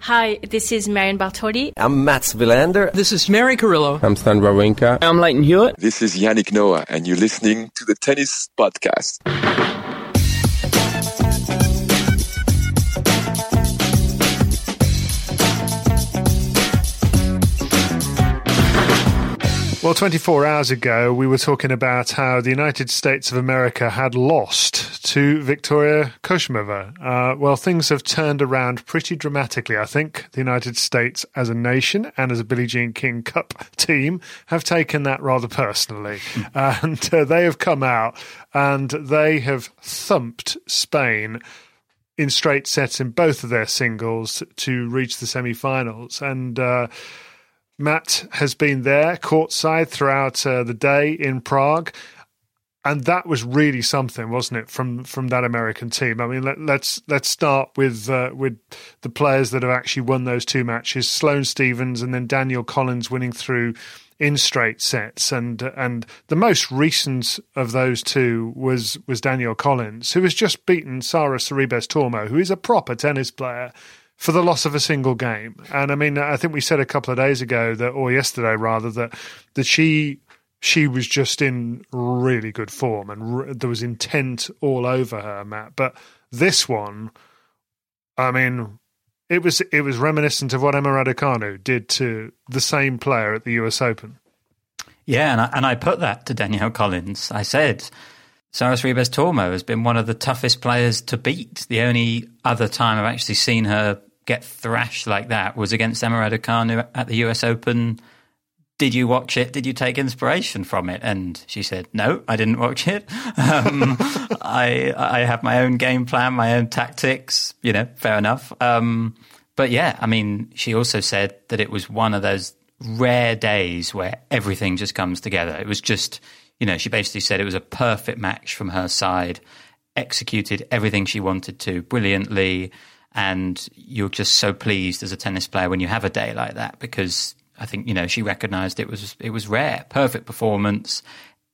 Hi, this is Marion Bartoli. I'm Mats Wilander. This is Mary Carillo. I'm Stan Wawrinka. I'm Lleyton Hewitt. This is Yannick Noah, and you're listening to the Tennis Podcast. Well, 24 hours ago, we were talking about how the United States of America had lost to Victoria Kuzmova. Uh, well, things have turned around pretty dramatically. I think the United States as a nation and as a Billie Jean King Cup team have taken that rather personally. and uh, they have come out and they have thumped Spain in straight sets in both of their singles to reach the semi finals. And, uh, Matt has been there courtside throughout uh, the day in Prague. And that was really something, wasn't it, from from that American team? I mean, let, us let's, let's start with uh, with the players that have actually won those two matches: Sloane Stevens and then Danielle Collins winning through in straight sets. And and the most recent of those two was was Danielle Collins, who has just beaten Sara Sorribes Tormo, who is a proper tennis player for the loss of a single game. And I mean, I think we said a couple of days ago that, or yesterday rather, that that she she was just in really good form and there was intent all over her, Matt. But this one, I mean, it was it was reminiscent of what Emma Raducanu did to the same player at the U.S. Open. Yeah, and I, and I put that to Danielle Collins. I said. Sara Sorribes Tormo has been one of the toughest players to beat. The only other time I've actually seen her get thrashed like that was against Emma Raducanu at the US Open. Did you watch it? Did you take inspiration from it? And she said, "No, I didn't watch it. Um, I I have my own game plan, my own tactics. You know, fair enough. Um, but yeah, I mean, she also said that it was one of those rare days where everything just comes together. It was just, you know, she basically said it was a perfect match from her side, executed everything she wanted to brilliantly and you're just so pleased as a tennis player when you have a day like that because I think you know she recognised it was it was rare, perfect performance,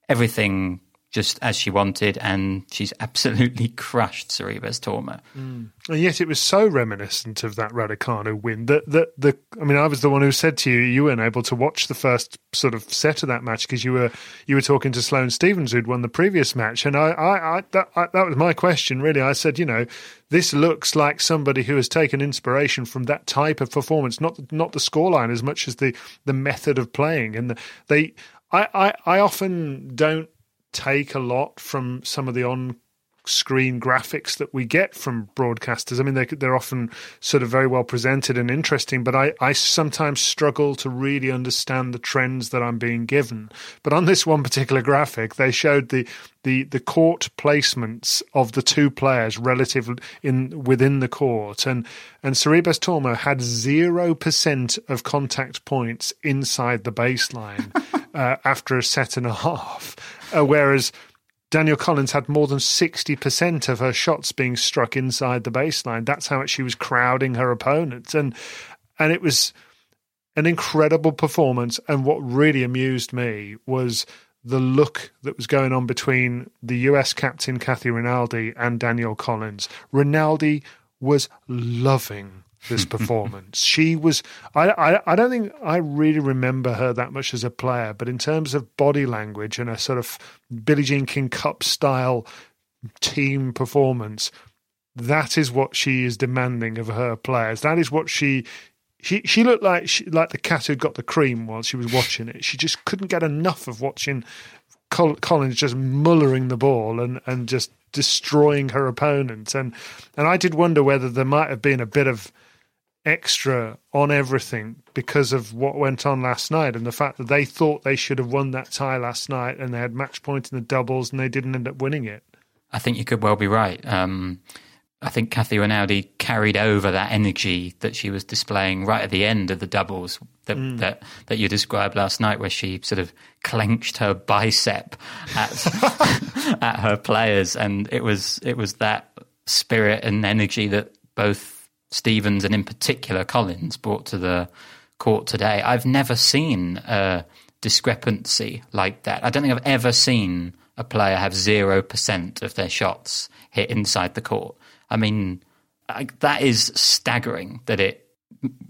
everything just as she wanted, and she's absolutely crushed Sorribes Tormo. Mm. And yet, it was so reminiscent of that Raducanu win that that the. I mean, I was the one who said to you you weren't able to watch the first sort of set of that match because you were you were talking to Sloane Stevens who'd won the previous match, and I, I, I that I, that was my question really. I said, you know, this looks like somebody who has taken inspiration from that type of performance, not not the scoreline as much as the the method of playing, and the, they. I, I, I often don't take a lot from some of the on screen graphics that we get from broadcasters. I mean, they, they're often sort of very well presented and interesting, but I, I sometimes struggle to really understand the trends that I'm being given. But on this one particular graphic, they showed the the, the court placements of the two players relative in within the court, and and Sorribes Tormo had zero percent of contact points inside the baseline uh, after a set and a half, uh, whereas Danielle Collins had more than 60% of her shots being struck inside the baseline. That's how much she was crowding her opponents. And and it was an incredible performance. And what really amused me was the look that was going on between the US captain Kathy Rinaldi and Danielle Collins. Rinaldi was loving this performance. she was. I, I. I don't think I really remember her that much as a player, but in terms of body language and a sort of Billie Jean King Cup style team performance, that is what she is demanding of her players. That is what she. She she looked like she, like the cat who got the cream while she was watching it. She just couldn't get enough of watching Col- Collins just mullering the ball and, and just destroying her opponent. And and I did wonder whether there might have been a bit of extra on everything because of what went on last night and the fact that they thought they should have won that tie last night and they had match point in the doubles and they didn't end up winning it. I think you could well be right. Um, I think Kathy Rinaldi carried over that energy that she was displaying right at the end of the doubles that mm. that, that you described last night, where she sort of clenched her bicep at at her players, and it was it was that spirit and energy that both Stevens and in particular Collins brought to the court today. I've never seen a discrepancy like that. I don't think I've ever seen a player have zero percent of their shots hit inside the court. I mean, I, that is staggering that it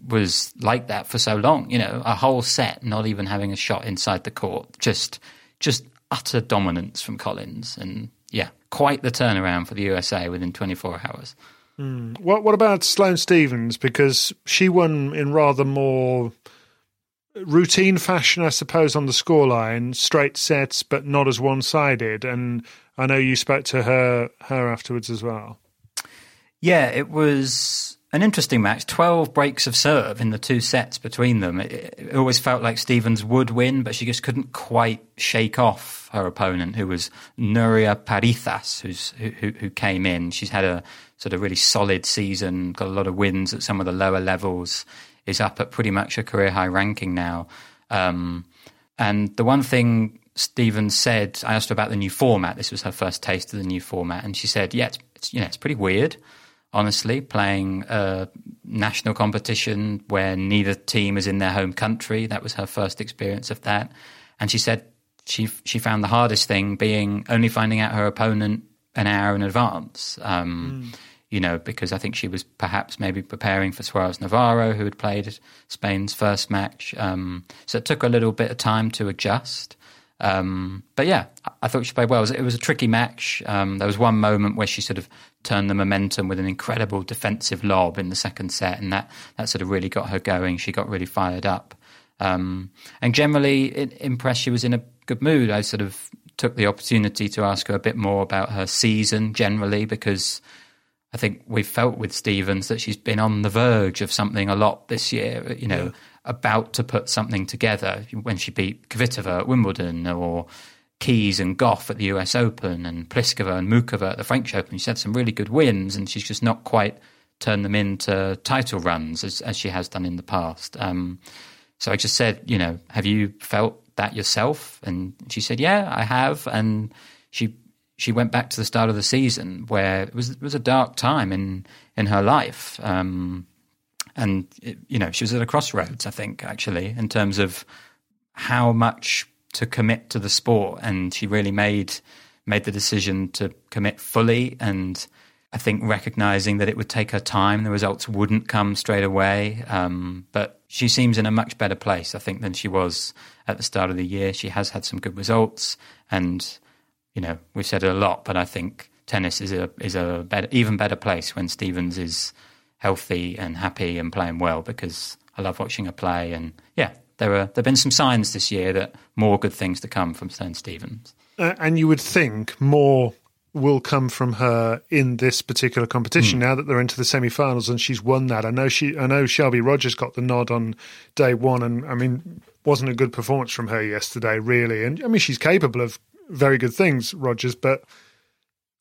was like that for so long. You know, a whole set not even having a shot inside the court. Just, just utter dominance from Collins, and yeah, quite the turnaround for the USA within 24 hours. Mm. What What about Sloane Stevens? Because she won in rather more routine fashion, I suppose, on the scoreline, straight sets, but not as one sided. And I know you spoke to her her afterwards as well. Yeah, it was an interesting match. 12 breaks of serve in the two sets between them. It, it, always felt like Stevens would win, but she just couldn't quite shake off her opponent, who was Nuria Parrizas, who's, who, who came in. She's had a sort of really solid season, got a lot of wins at some of the lower levels, is up at pretty much a career high ranking now. Um, and the one thing Stevens said, I asked her about the new format. This was her first taste of the new format, and she said, "Yeah, it's, it's you know it's pretty weird." Honestly, playing a national competition where neither team is in their home country. That was her first experience of that. And she said she she found the hardest thing being only finding out her opponent an hour in advance. Um, mm. You know, because I think she was perhaps maybe preparing for Suarez Navarro, who had played Spain's first match. Um, so it took a little bit of time to adjust. Um, but yeah, I thought she played well. It was, it was a tricky match. Um, there was one moment where she sort of turned the momentum with an incredible defensive lob in the second set, and that, that sort of really got her going. She got really fired up. Um, and generally it, impressed. She was in a good mood. I sort of took the opportunity to ask her a bit more about her season generally because I think we've felt with Stevens that she's been on the verge of something a lot this year. You know. Yeah about to put something together when she beat Kvitova at Wimbledon or Keys and Gauff at the US Open and Pliskova and Muchova at the French Open. She's had some really good wins and she's just not quite turned them into title runs as, as she has done in the past. Um, so I just said, you know, have you felt that yourself? And she said, yeah, I have. And she she went back to the start of the season where it was it was a dark time in in her life. Um, and it, you know she was at a crossroads. I think actually in terms of how much to commit to the sport, and she really made made the decision to commit fully and. I think recognizing that it would take her time, the results wouldn't come straight away. Um, but she seems in a much better place, I think, than she was at the start of the year. She has had some good results, and you know we've said a lot, but I think tennis is a is a better, even better place when Stevens is healthy and happy and playing well because I love watching her play. And yeah, there are there've been some signs this year that more good things to come from Sloane Stevens. Uh, and you would think more will come from her in this particular competition mm. now that they're into the semi-finals and she's won that. I know she I know Shelby Rogers got the nod on day 1 and I mean wasn't a good performance from her yesterday really. And I mean she's capable of very good things Rogers but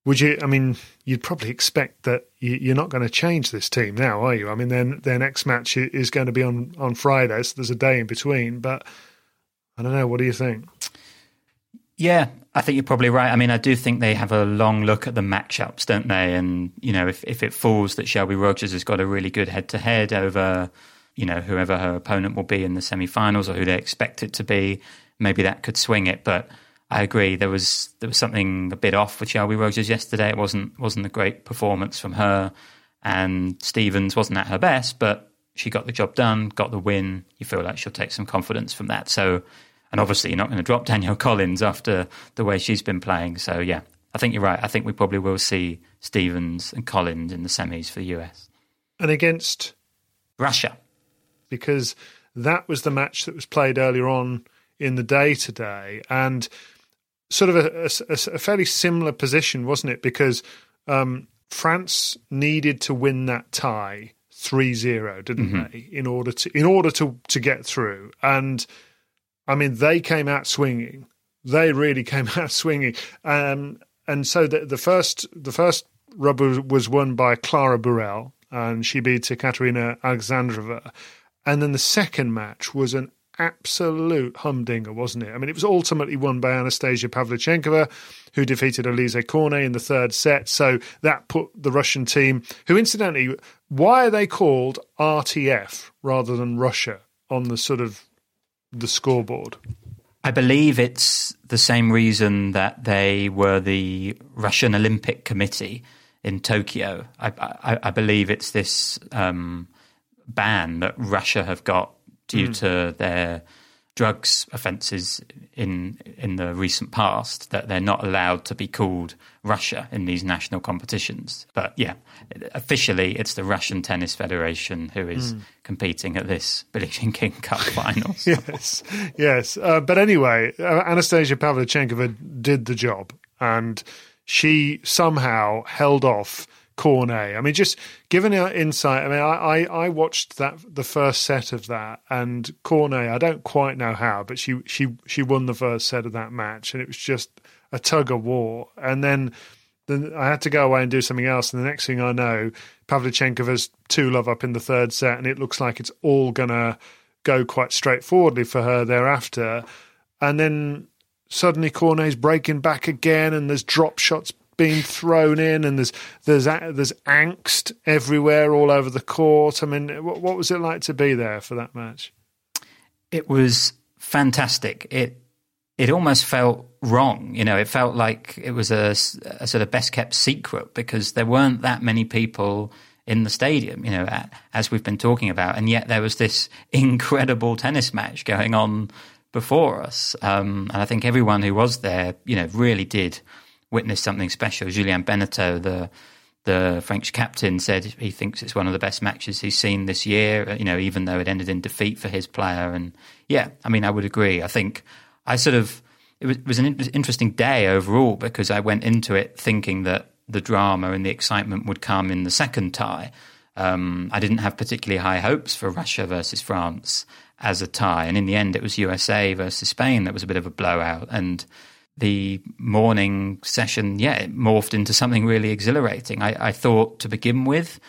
would you? I mean, you'd probably expect that you're not going to change this team now, are you? I mean, their their next match is going to be on on Friday, so there's a day in between. But I don't know. What do you think? Yeah, I think you're probably right. I mean, I do think they have a long look at the matchups, don't they? And you know, if if it falls that Shelby Rogers has got a really good head to head over, you know, whoever her opponent will be in the semi-finals or who they expect it to be, maybe that could swing it. But I agree. There was there was something a bit off with Shelby Rogers yesterday. It wasn't wasn't a great performance from her, and Stevens wasn't at her best, but she got the job done, got the win. You feel like she'll take some confidence from that. So, and obviously you're not going to drop Danielle Collins after the way she's been playing. So yeah, I think you're right. I think we probably will see Stevens and Collins in the semis for the US and against Russia because that was the match that was played earlier on in the day today and sort of a, a, a fairly similar position, wasn't it? Because um, France needed to win that tie 3-0, didn't mm-hmm. they, in order to in order to to get through. And I mean, they came out swinging. They really came out swinging. Um, and so the, the first the first rubber was won by Clara Burel, and she beat Katerina Alexandrova. And then the second match was an absolute humdinger, wasn't it? I mean, it was ultimately won by Anastasia Pavlyuchenkova, who defeated Alize Cornet in the third set. So that put the Russian team, who incidentally, why are they called RTF rather than Russia on the sort of the scoreboard? I believe it's the same reason that they were the Russian Olympic Committee in Tokyo. I, I, I believe it's this um, ban that Russia have got due mm. to their drugs offences in in the recent past that they're not allowed to be called Russia in these national competitions. But yeah, officially it's the Russian Tennis Federation who is mm. competing at this Billie King Cup finals. yes, yes. Uh, but anyway, uh, Anastasia Pavlyuchenkova did the job, and she somehow held off Cornet. I mean, just giving her insight. I mean, I, I, I, watched that the first set of that, and Cornet. I don't quite know how, but she she she won the first set of that match, and it was just a tug of war. And then then I had to go away and do something else, and the next thing I know, Pavlyuchenkova's two love up in the third set, and it looks like it's all gonna go quite straightforwardly for her thereafter. And then suddenly Cornet's breaking back again, and there's drop shots being thrown in, and there's there's there's angst everywhere, all over the court. I mean, what, what was it like to be there for that match? It was fantastic. It it almost felt wrong. You know, it felt like it was a, a, sort of best kept secret because there weren't that many people in the stadium, you know, as we've been talking about. And yet there was this incredible tennis match going on before us. Um, and I think everyone who was there, you know, really did witnessed something special. Julien Benneteau, the the French captain, said he thinks it's one of the best matches he's seen this year. You know, even though it ended in defeat for his player. And yeah, I mean, I would agree. I think I sort of it was, it was an interesting day overall because I went into it thinking that the drama and the excitement would come in the second tie. Um, I didn't have particularly high hopes for Russia versus France as a tie, and in the end, it was USA versus Spain that was a bit of a blowout. And the morning session, yeah, it morphed into something really exhilarating. I, I thought to begin with,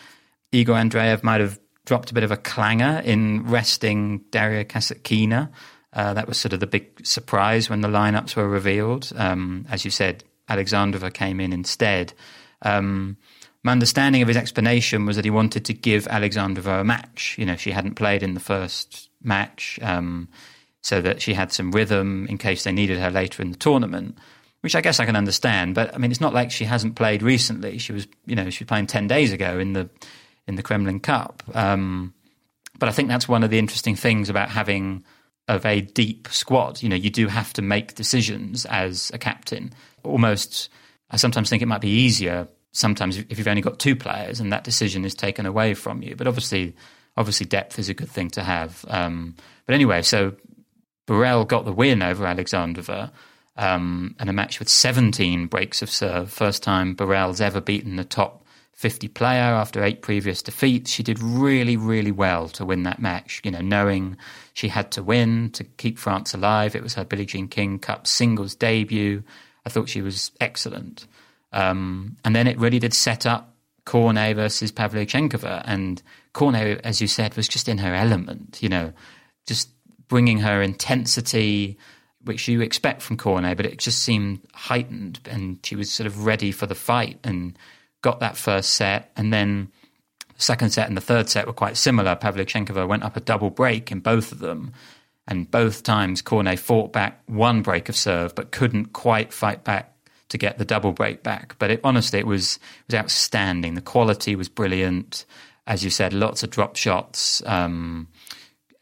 Igor Andreev might have dropped a bit of a clanger in resting Daria Kasatkina. Uh, that was sort of the big surprise when the lineups were revealed. Um, as you said, Alexandrova came in instead. Um, my understanding of his explanation was that he wanted to give Alexandrova a match. You know, she hadn't played in the first match. Um, so that she had some rhythm in case they needed her later in the tournament, which I guess I can understand. But I mean, it's not like she hasn't played recently. She was, you know, she was playing ten days ago in the in the Kremlin Cup. Um, but I think that's one of the interesting things about having a very deep squad. You know, you do have to make decisions as a captain. Almost, I sometimes think it might be easier sometimes if you've only got two players and that decision is taken away from you. But obviously, obviously, depth is a good thing to have. Um, but anyway, so Burel got the win over Alexandrova um, in a match with 17 breaks of serve. First time Burel's ever beaten the top 50 player after eight previous defeats. She did really, really well to win that match, you know, knowing she had to win to keep France alive. It was her Billie Jean King Cup singles debut. I thought she was excellent. Um, and then it really did set up Cornet versus Pavlyuchenkova. And Cornet, as you said, was just in her element, you know, just bringing her intensity, which you expect from Cornet, but it just seemed heightened, and she was sort of ready for the fight and got that first set, and then the second set and the third set were quite similar. Pavlyuchenkova went up a double break in both of them, and both times Cornet fought back one break of serve, but couldn't quite fight back to get the double break back. But it, honestly, it was it was outstanding. The quality was brilliant, as you said, lots of drop shots. Um,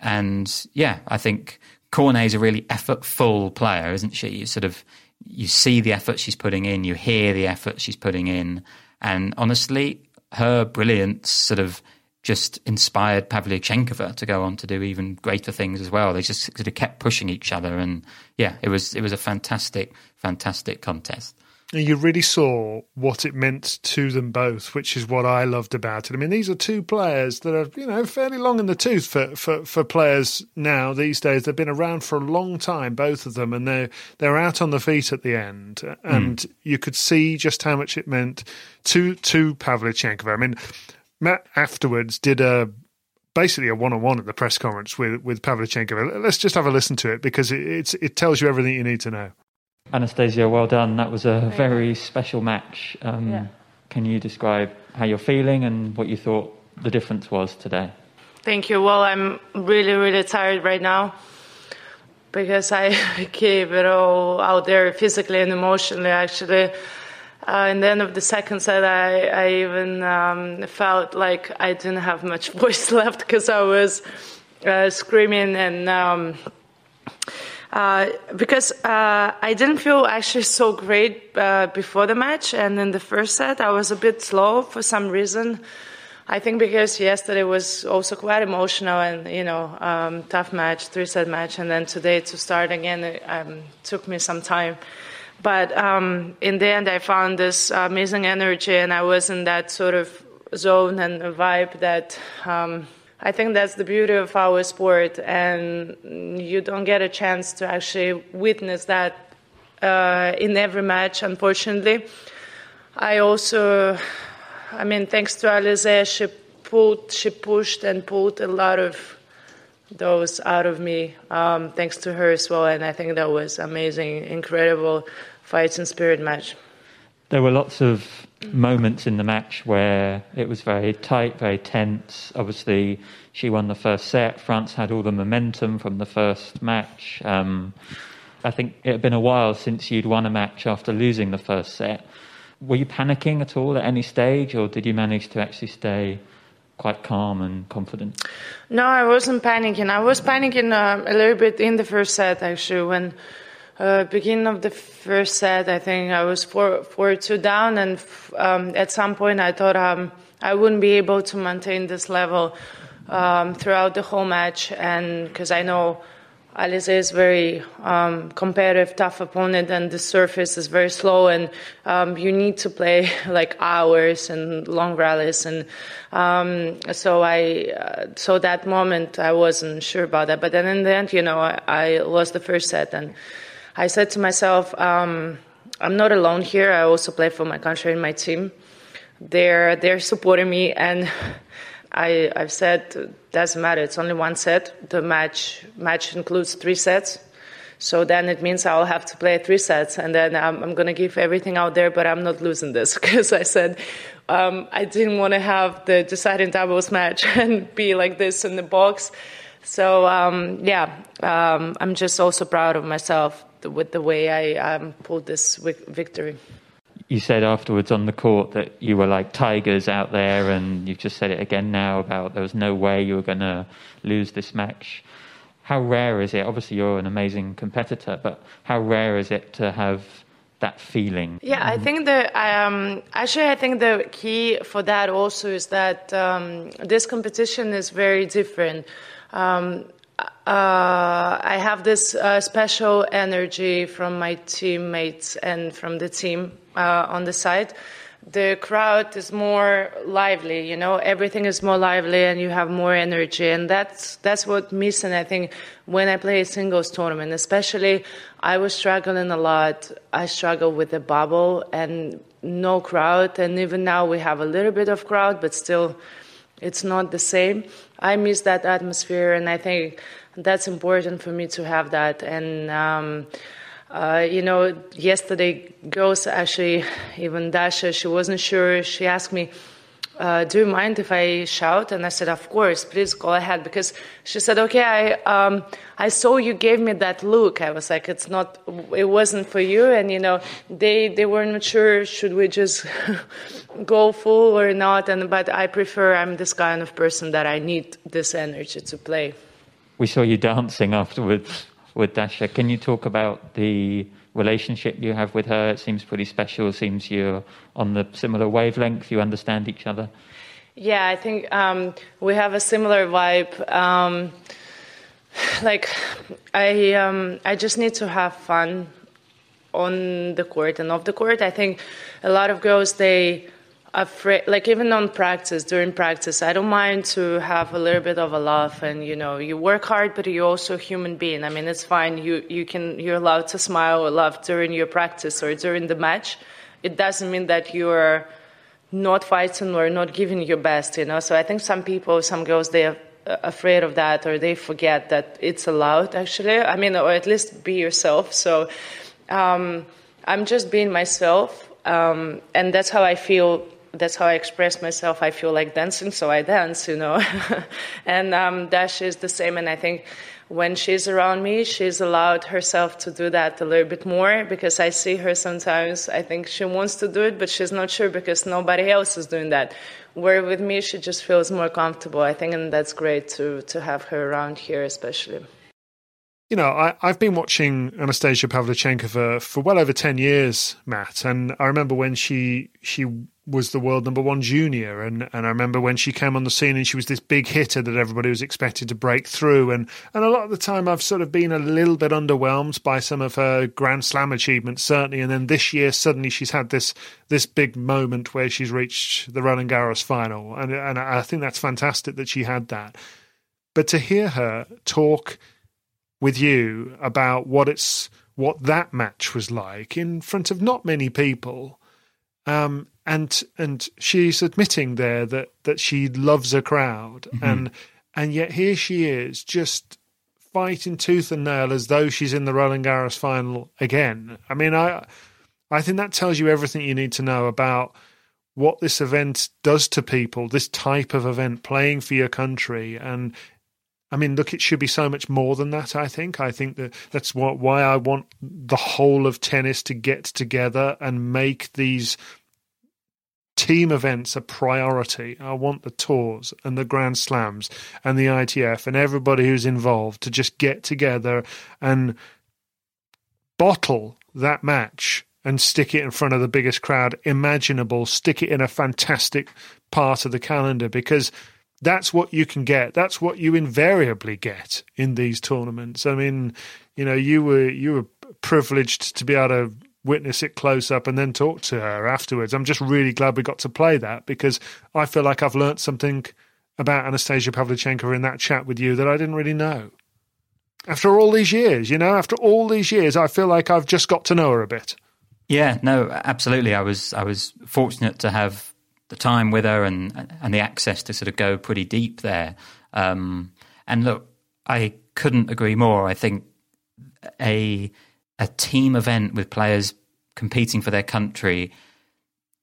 and yeah, I think Cornet is a really effortful player, isn't she? You sort of you see the effort she's putting in, you hear the effort she's putting in, and honestly, her brilliance sort of just inspired Pavlyuchenkova to go on to do even greater things as well. They just sort of kept pushing each other, and yeah, it was it was a fantastic, fantastic contest. You really saw what it meant to them both, which is what I loved about it. I mean, these are two players that are, you know, fairly long in the tooth for, for, for players now these days. They've been around for a long time, both of them, and they're they're out on the feet at the end. And mm. you could see just how much it meant to to Pavlyuchenkova. I mean, Matt afterwards did a basically a one-on-one at the press conference with with Pavlyuchenkova. Let's just have a listen to it because it, it's it tells you everything you need to know. Anastasia, well done. That was a very special match. Um, yeah. Can you describe how you're feeling and what you thought the difference was today? Thank you. Well, I'm really, really tired right now because I gave it all out there physically and emotionally, actually. Uh, in the end of the second set, I, I even um, felt like I didn't have much voice left because I was uh, screaming and. Um, uh, because uh, I didn't feel actually so great uh, before the match, and in the first set I was a bit slow for some reason. I think because yesterday was also quite emotional and you know um, tough match, three set match, and then today to start again it um, took me some time. But um, in the end, I found this amazing energy, and I was in that sort of zone and vibe that. I think that's the beauty of our sport, and you don't get a chance to actually witness that uh, in every match, unfortunately. I also, I mean, thanks to Alize, she pulled, she pushed and pulled a lot of those out of me, um, thanks to her as well, and I think that was amazing, incredible fighting spirit match. There were lots of moments in the match where it was very tight, very tense. Obviously, she won the first set. France had all the momentum from the first match. Um, I think it had been a while since you'd won a match after losing the first set. Were you panicking at all at any stage, or did you manage to actually stay quite calm and confident? No, I wasn't panicking. I was panicking uh, a little bit in the first set, actually, when uh, beginning of the first set, I think I was four, four two down, and um, at some point I thought um, I wouldn't be able to maintain this level um, throughout the whole match, and because I know Alize is very um, competitive, tough opponent, and the surface is very slow, and um, you need to play like hours and long rallies, and um, so I, uh, so that moment I wasn't sure about that, but then in the end, you know, I, I lost the first set, and I said to myself, um, I'm not alone here. I also play for my country and my team. They're they're supporting me, and I I've said doesn't matter. It's only one set. The match match includes three sets. So then it means I'll have to play three sets, and then I'm, I'm to give everything out there, but I'm not losing this because I said um, I didn't want to have the deciding doubles match and be like this in the box. So um, yeah, um, I'm just also proud of myself with the way I um, pulled this victory. You said afterwards on the court that you were like tigers out there, and you've just said it again now about there was no way you were going to lose this match. How rare is it? Obviously, you're an amazing competitor, but how rare is it to have that feeling? Yeah, I think that um, actually, I think the key for that also is that um, this competition is very different. Um, uh, I have this uh, special energy from my teammates and from the team uh, on the side. The crowd is more lively, you know. Everything is more lively, and you have more energy, and that's that's what missing. I think when I play a singles tournament, especially, I was struggling a lot. I struggle with the bubble and no crowd, and even now we have a little bit of crowd, but still, it's not the same. I miss that atmosphere, and I think that's important for me to have that. And um, uh, you know, yesterday, girls actually, even Dasha, she wasn't sure. She asked me, uh, "Do you mind if I shout?" And I said, "Of course, please go ahead." Because she said, "Okay, I um, I saw you gave me that look." I was like, "It's not, it wasn't for you." And you know, they they weren't sure should we just go full or not. And but I prefer. I'm this kind of person that I need this energy to play we saw you dancing afterwards with Dasha. Can you talk about the relationship you have with her? It seems pretty special. It seems you're on the similar wavelength. You understand each other. Yeah, I think um, we have a similar vibe. Um, like, I um, I just need to have fun on the court and off the court. I think a lot of girls they afraid like even on practice during practice i don't mind to have a little bit of a laugh and you know you work hard but you're also a human being. I mean it's fine. You you can you're allowed to smile or laugh during your practice or during the match. It doesn't mean that you're not fighting or not giving your best you know? So i think some people some girls they are afraid of that or they forget that it's allowed actually. I mean or at least be yourself. So um, i'm just being myself um, and that's how i feel that's how I express myself. I feel like dancing, so I dance, you know. and um, Dash is the same, and I think when she's around me, she's allowed herself to do that a little bit more because I see her sometimes. I think she wants to do it, but she's not sure because nobody else is doing that. Where with me, she just feels more comfortable. I think, and that's great to to have her around here, especially you know, I, have been watching Anastasia Pavlyuchenko for, for well over ten years, Matt, and I remember when she she was the world number one junior, and, and I remember when she came on the scene and she was this big hitter that everybody was expected to break through, and and a lot of the time I've sort of been a little bit underwhelmed by some of her Grand Slam achievements, certainly, and then this year suddenly she's had this this big moment where she's reached the Roland Garros final, and and I think that's fantastic that she had that, but to hear her talk with you about what it's what that match was like in front of not many people. Um, and and she's admitting there that that she loves a crowd, mm-hmm. and and yet here she is just fighting tooth and nail as though she's in the Roland Garros final again. I mean, I I think that tells you everything you need to know about what this event does to people, this type of event, playing for your country, and I mean, look, it should be so much more than that. I think. I think that that's what why I want the whole of tennis to get together and make these team events a priority. I want the tours and the Grand Slams and the ITF and everybody who's involved to just get together and bottle that match and stick it in front of the biggest crowd imaginable. Stick it in a fantastic part of the calendar because that's what you can get. That's what you invariably get in these tournaments. I mean, you know, you were you were privileged to be able to witness it close up and then talk to her afterwards. I'm just really glad we got to play that because I feel like I've learnt something about Anastasia Pavlichenko in that chat with you that I didn't really know. After all these years, you know, after all these years, I feel like I've just got to know her a bit. Yeah, no, absolutely. I was I was fortunate to have the time with her and and the access to sort of go pretty deep there. Um, and look, I couldn't agree more. I think a a team event with players competing for their country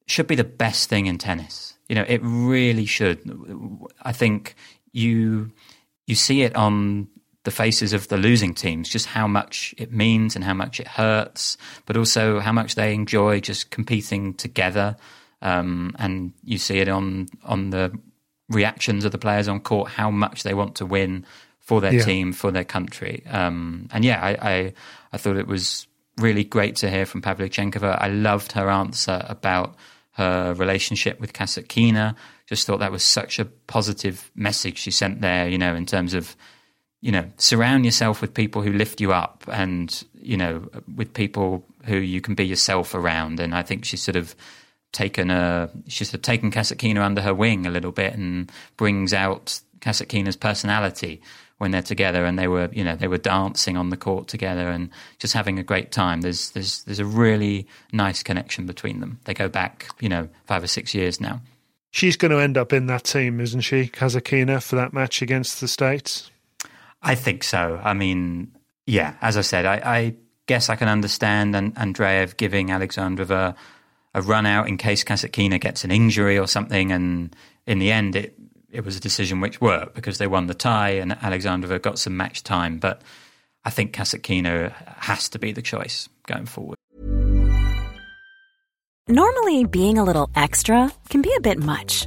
should be the best thing in tennis. You know, it really should. I think you you see it on the faces of the losing teams, just how much it means and how much it hurts, but also how much they enjoy just competing together. Um, and you see it on on the reactions of the players on court, how much they want to win for their yeah. team, for their country. Um, and yeah, I, I, I thought it was really great to hear from Pavlyuchenkova. I loved her answer about her relationship with Kasatkina. Just thought that was such a positive message she sent there. You know, in terms of you know, surround yourself with people who lift you up, and you know, with people who you can be yourself around. And I think she sort of taken a she's taken Kasatkina under her wing a little bit and brings out Kasatkina's personality when they're together and they were you know they were dancing on the court together and just having a great time. There's there's there's a really nice connection between them. They go back you know 5 or 6 years now. She's going to end up in that team isn't she Kasatkina for that match against the states? I think so. I mean yeah as I said I, I guess I can understand and Andreev giving Alexandrova a run out in case Kasatkina gets an injury or something. And in the end, it it was a decision which worked because they won the tie and Alexandrova got some match time. But I think Kasatkina has to be the choice going forward. Normally, being a little extra can be a bit much,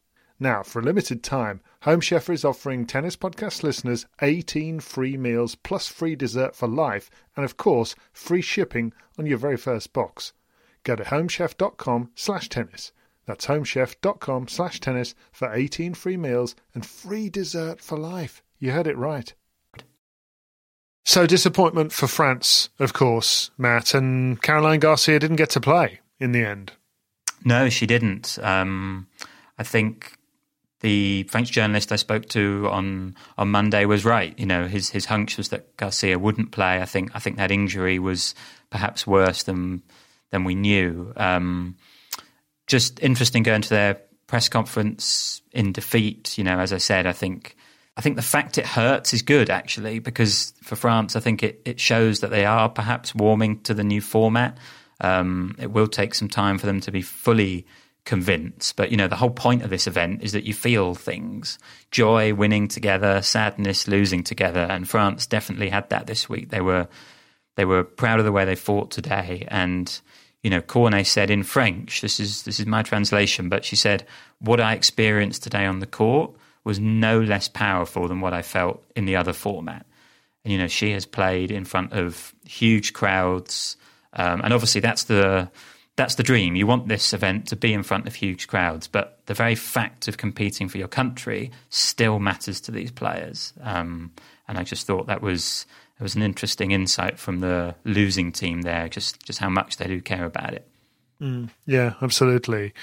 Now, for a limited time, Home Chef is offering Tennis Podcast listeners 18 free meals plus free dessert for life, and of course, free shipping on your very first box. Go to homechef.com slash tennis. That's homechef.com slash tennis for 18 free meals and free dessert for life. You heard it right. So, disappointment for France, of course, Matt, and Caroline Garcia didn't get to play in the end. No, she didn't. Um, I think the French journalist I spoke to on on Monday was right. You know, his his hunch was that Garcia wouldn't play. I think I think that injury was perhaps worse than than we knew. Um, just interesting going to their press conference in defeat. You know, as I said, I think I think the fact it hurts is good actually because for France, I think it it shows that they are perhaps warming to the new format. Um, it will take some time for them to be fully convince. But you know, the whole point of this event is that you feel things: joy, winning together, sadness, losing together. And France definitely had that this week. They were they were proud of the way they fought today. And you know, Cornet said in French, this is this is my translation, but she said, "What I experienced today on the court was no less powerful than what I felt in the other format." And you know, she has played in front of huge crowds, um, and obviously that's the that's the dream. You want this event to be in front of huge crowds, but the very fact of competing for your country still matters to these players. Um, and I just thought that was it was an interesting insight from the losing team there, just just how much they do care about it. Mm, yeah, absolutely.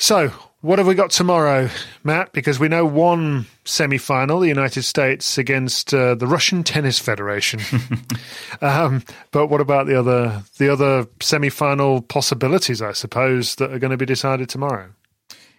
So, what have we got tomorrow, Matt? Because we know one semi final, the United States against uh, the Russian Tennis Federation. um, but what about the other the other semi final possibilities, I suppose, that are going to be decided tomorrow?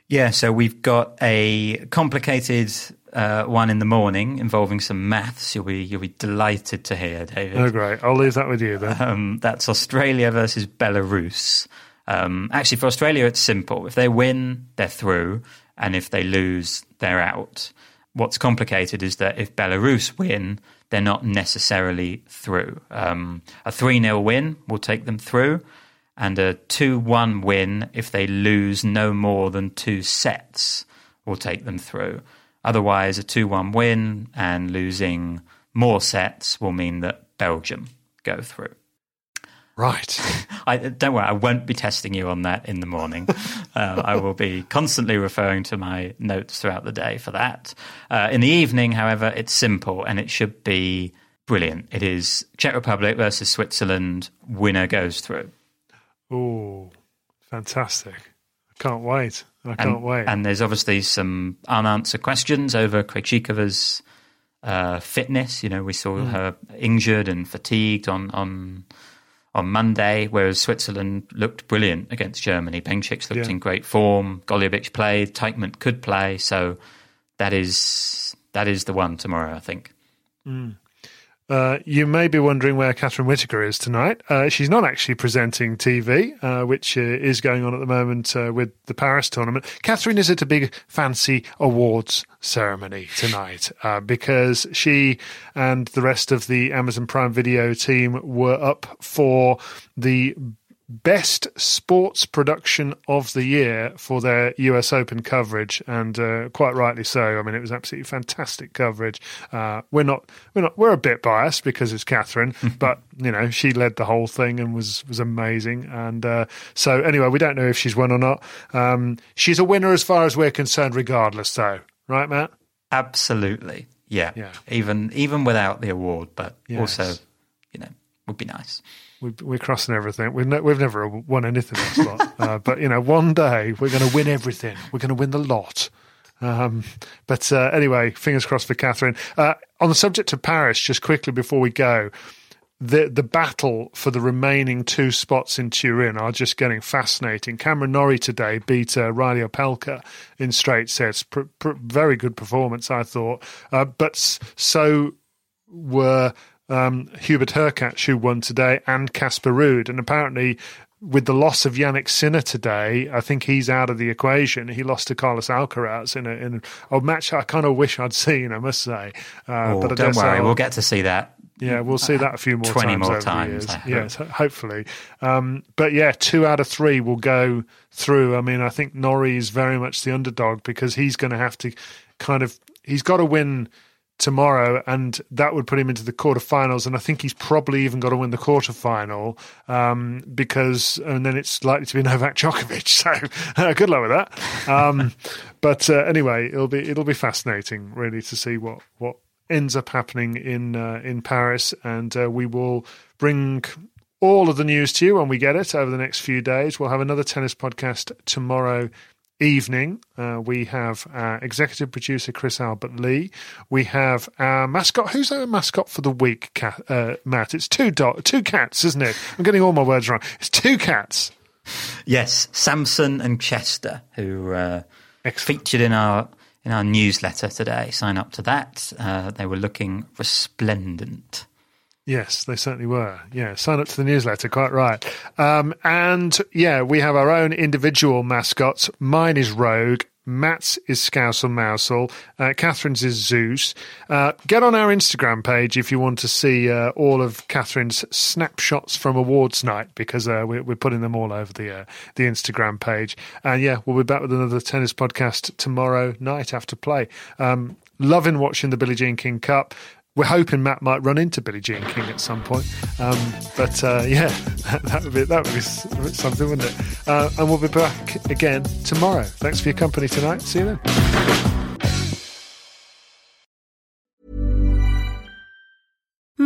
Yeah, so we've got a complicated uh, one in the morning involving some maths. You'll be you'll be delighted to hear, David. Oh, great! I'll leave that with you then. Um, that's Australia versus Belarus. Um, actually, for Australia, it's simple. If they win, they're through, and if they lose, they're out. What's complicated is that if Belarus win, they're not necessarily through. Um, a 3 0 win will take them through, and a 2 1 win, if they lose no more than two sets, will take them through. Otherwise, a 2 1 win and losing more sets will mean that Belgium go through. Right. I, don't worry, I won't be testing you on that in the morning. uh, I will be constantly referring to my notes throughout the day for that. Uh, in the evening, however, it's simple and it should be brilliant. It is Czech Republic versus Switzerland. Winner goes through. Oh, fantastic. I can't wait. I can't and, wait. And there's obviously some unanswered questions over Krejcikova's uh, fitness. You know, we saw mm. her injured and fatigued on, on on Monday, whereas Switzerland looked brilliant against Germany. Bencic looked yeah. in great form. Golubic played. Teichmann could play. So that is that is the one tomorrow, I think. Mm. Uh, you may be wondering where Catherine Whitaker is tonight. Uh, she's not actually presenting TV, uh, which uh, is going on at the moment uh, with the Paris tournament. Catherine is at a big fancy awards ceremony tonight uh, because she and the rest of the Amazon Prime Video team were up for the best sports production of the year for their US Open coverage, and uh, quite rightly so. I mean, it was absolutely fantastic coverage. Uh, we're not, we're not, we're a bit biased because it's Catherine, but you know, she led the whole thing and was was amazing. And uh, so, anyway, we don't know if she's won or not. Um, she's a winner as far as we're concerned, regardless, though, right, Matt? Absolutely, yeah. Yeah. Even even without the award, but Yes. also, you know, would be nice. We, we're crossing everything. We've, ne- we've never won anything lot, uh, but you know, one day we're going to win everything. We're going to win the lot. Um, but uh, anyway, fingers crossed for Catherine. Uh, on the subject of Paris, just quickly before we go, the the battle for the remaining two spots in Turin are just getting fascinating. Cameron Norrie today beat uh, Reilly Opelka in straight sets. Pr- pr- very good performance, I thought. Uh, but s- so were um, Hubert Hurkacz, who won today, and Casper Ruud. And apparently, with the loss of Jannik Sinner today, I think he's out of the equation. He lost to Carlos Alcaraz in a, in a, match I kind of wish I'd seen, I must say. Uh, Oh, but I don't worry, I'll- we'll get to see that. yeah, we'll see that a few more 20 times more over the times, years. Yes, hopefully. Um, but yeah, two out of three will go through. I mean, I think Norrie is very much the underdog because he's going to have to kind of he's got to win tomorrow, and that would put him into the quarterfinals. And I think he's probably even got to win the quarterfinal um, because, and then it's likely to be Novak Djokovic. So uh, good luck with that. Um, but uh, anyway, it'll be it'll be fascinating, really, to see what what ends up happening in uh, in Paris, and uh, we will bring all of the news to you when we get it over the next few days. We'll have another tennis podcast tomorrow evening. Uh, we have our executive producer Chris Albert Lee. We have our mascot. Who's our mascot for the week, Cat, uh, Matt? It's two dog, two cats, isn't it? I'm getting all my words wrong. It's two cats. Yes, Samson and Chester, who uh, featured in our in our newsletter today. Sign up to that. Uh, they were looking resplendent. Yes, they certainly were. Yeah, sign up to the newsletter, quite right. Um, and yeah, we have our own individual mascots. Mine is Rogue. Matt's is Scousel Mousel. Uh, Catherine's is Zeus. Uh, get on our Instagram page if you want to see uh, all of Catherine's snapshots from awards night because uh, we're, we're putting them all over the uh, the Instagram page. And yeah, we'll be back with another tennis podcast tomorrow night after play. Um, loving watching the Billie Jean King Cup we're hoping Matt might run into Billie Jean King at some point. Um, but uh, yeah, that, would be that would be something, wouldn't it? Uh, and we'll be back again tomorrow. Thanks for your company tonight. See you then.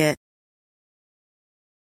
It.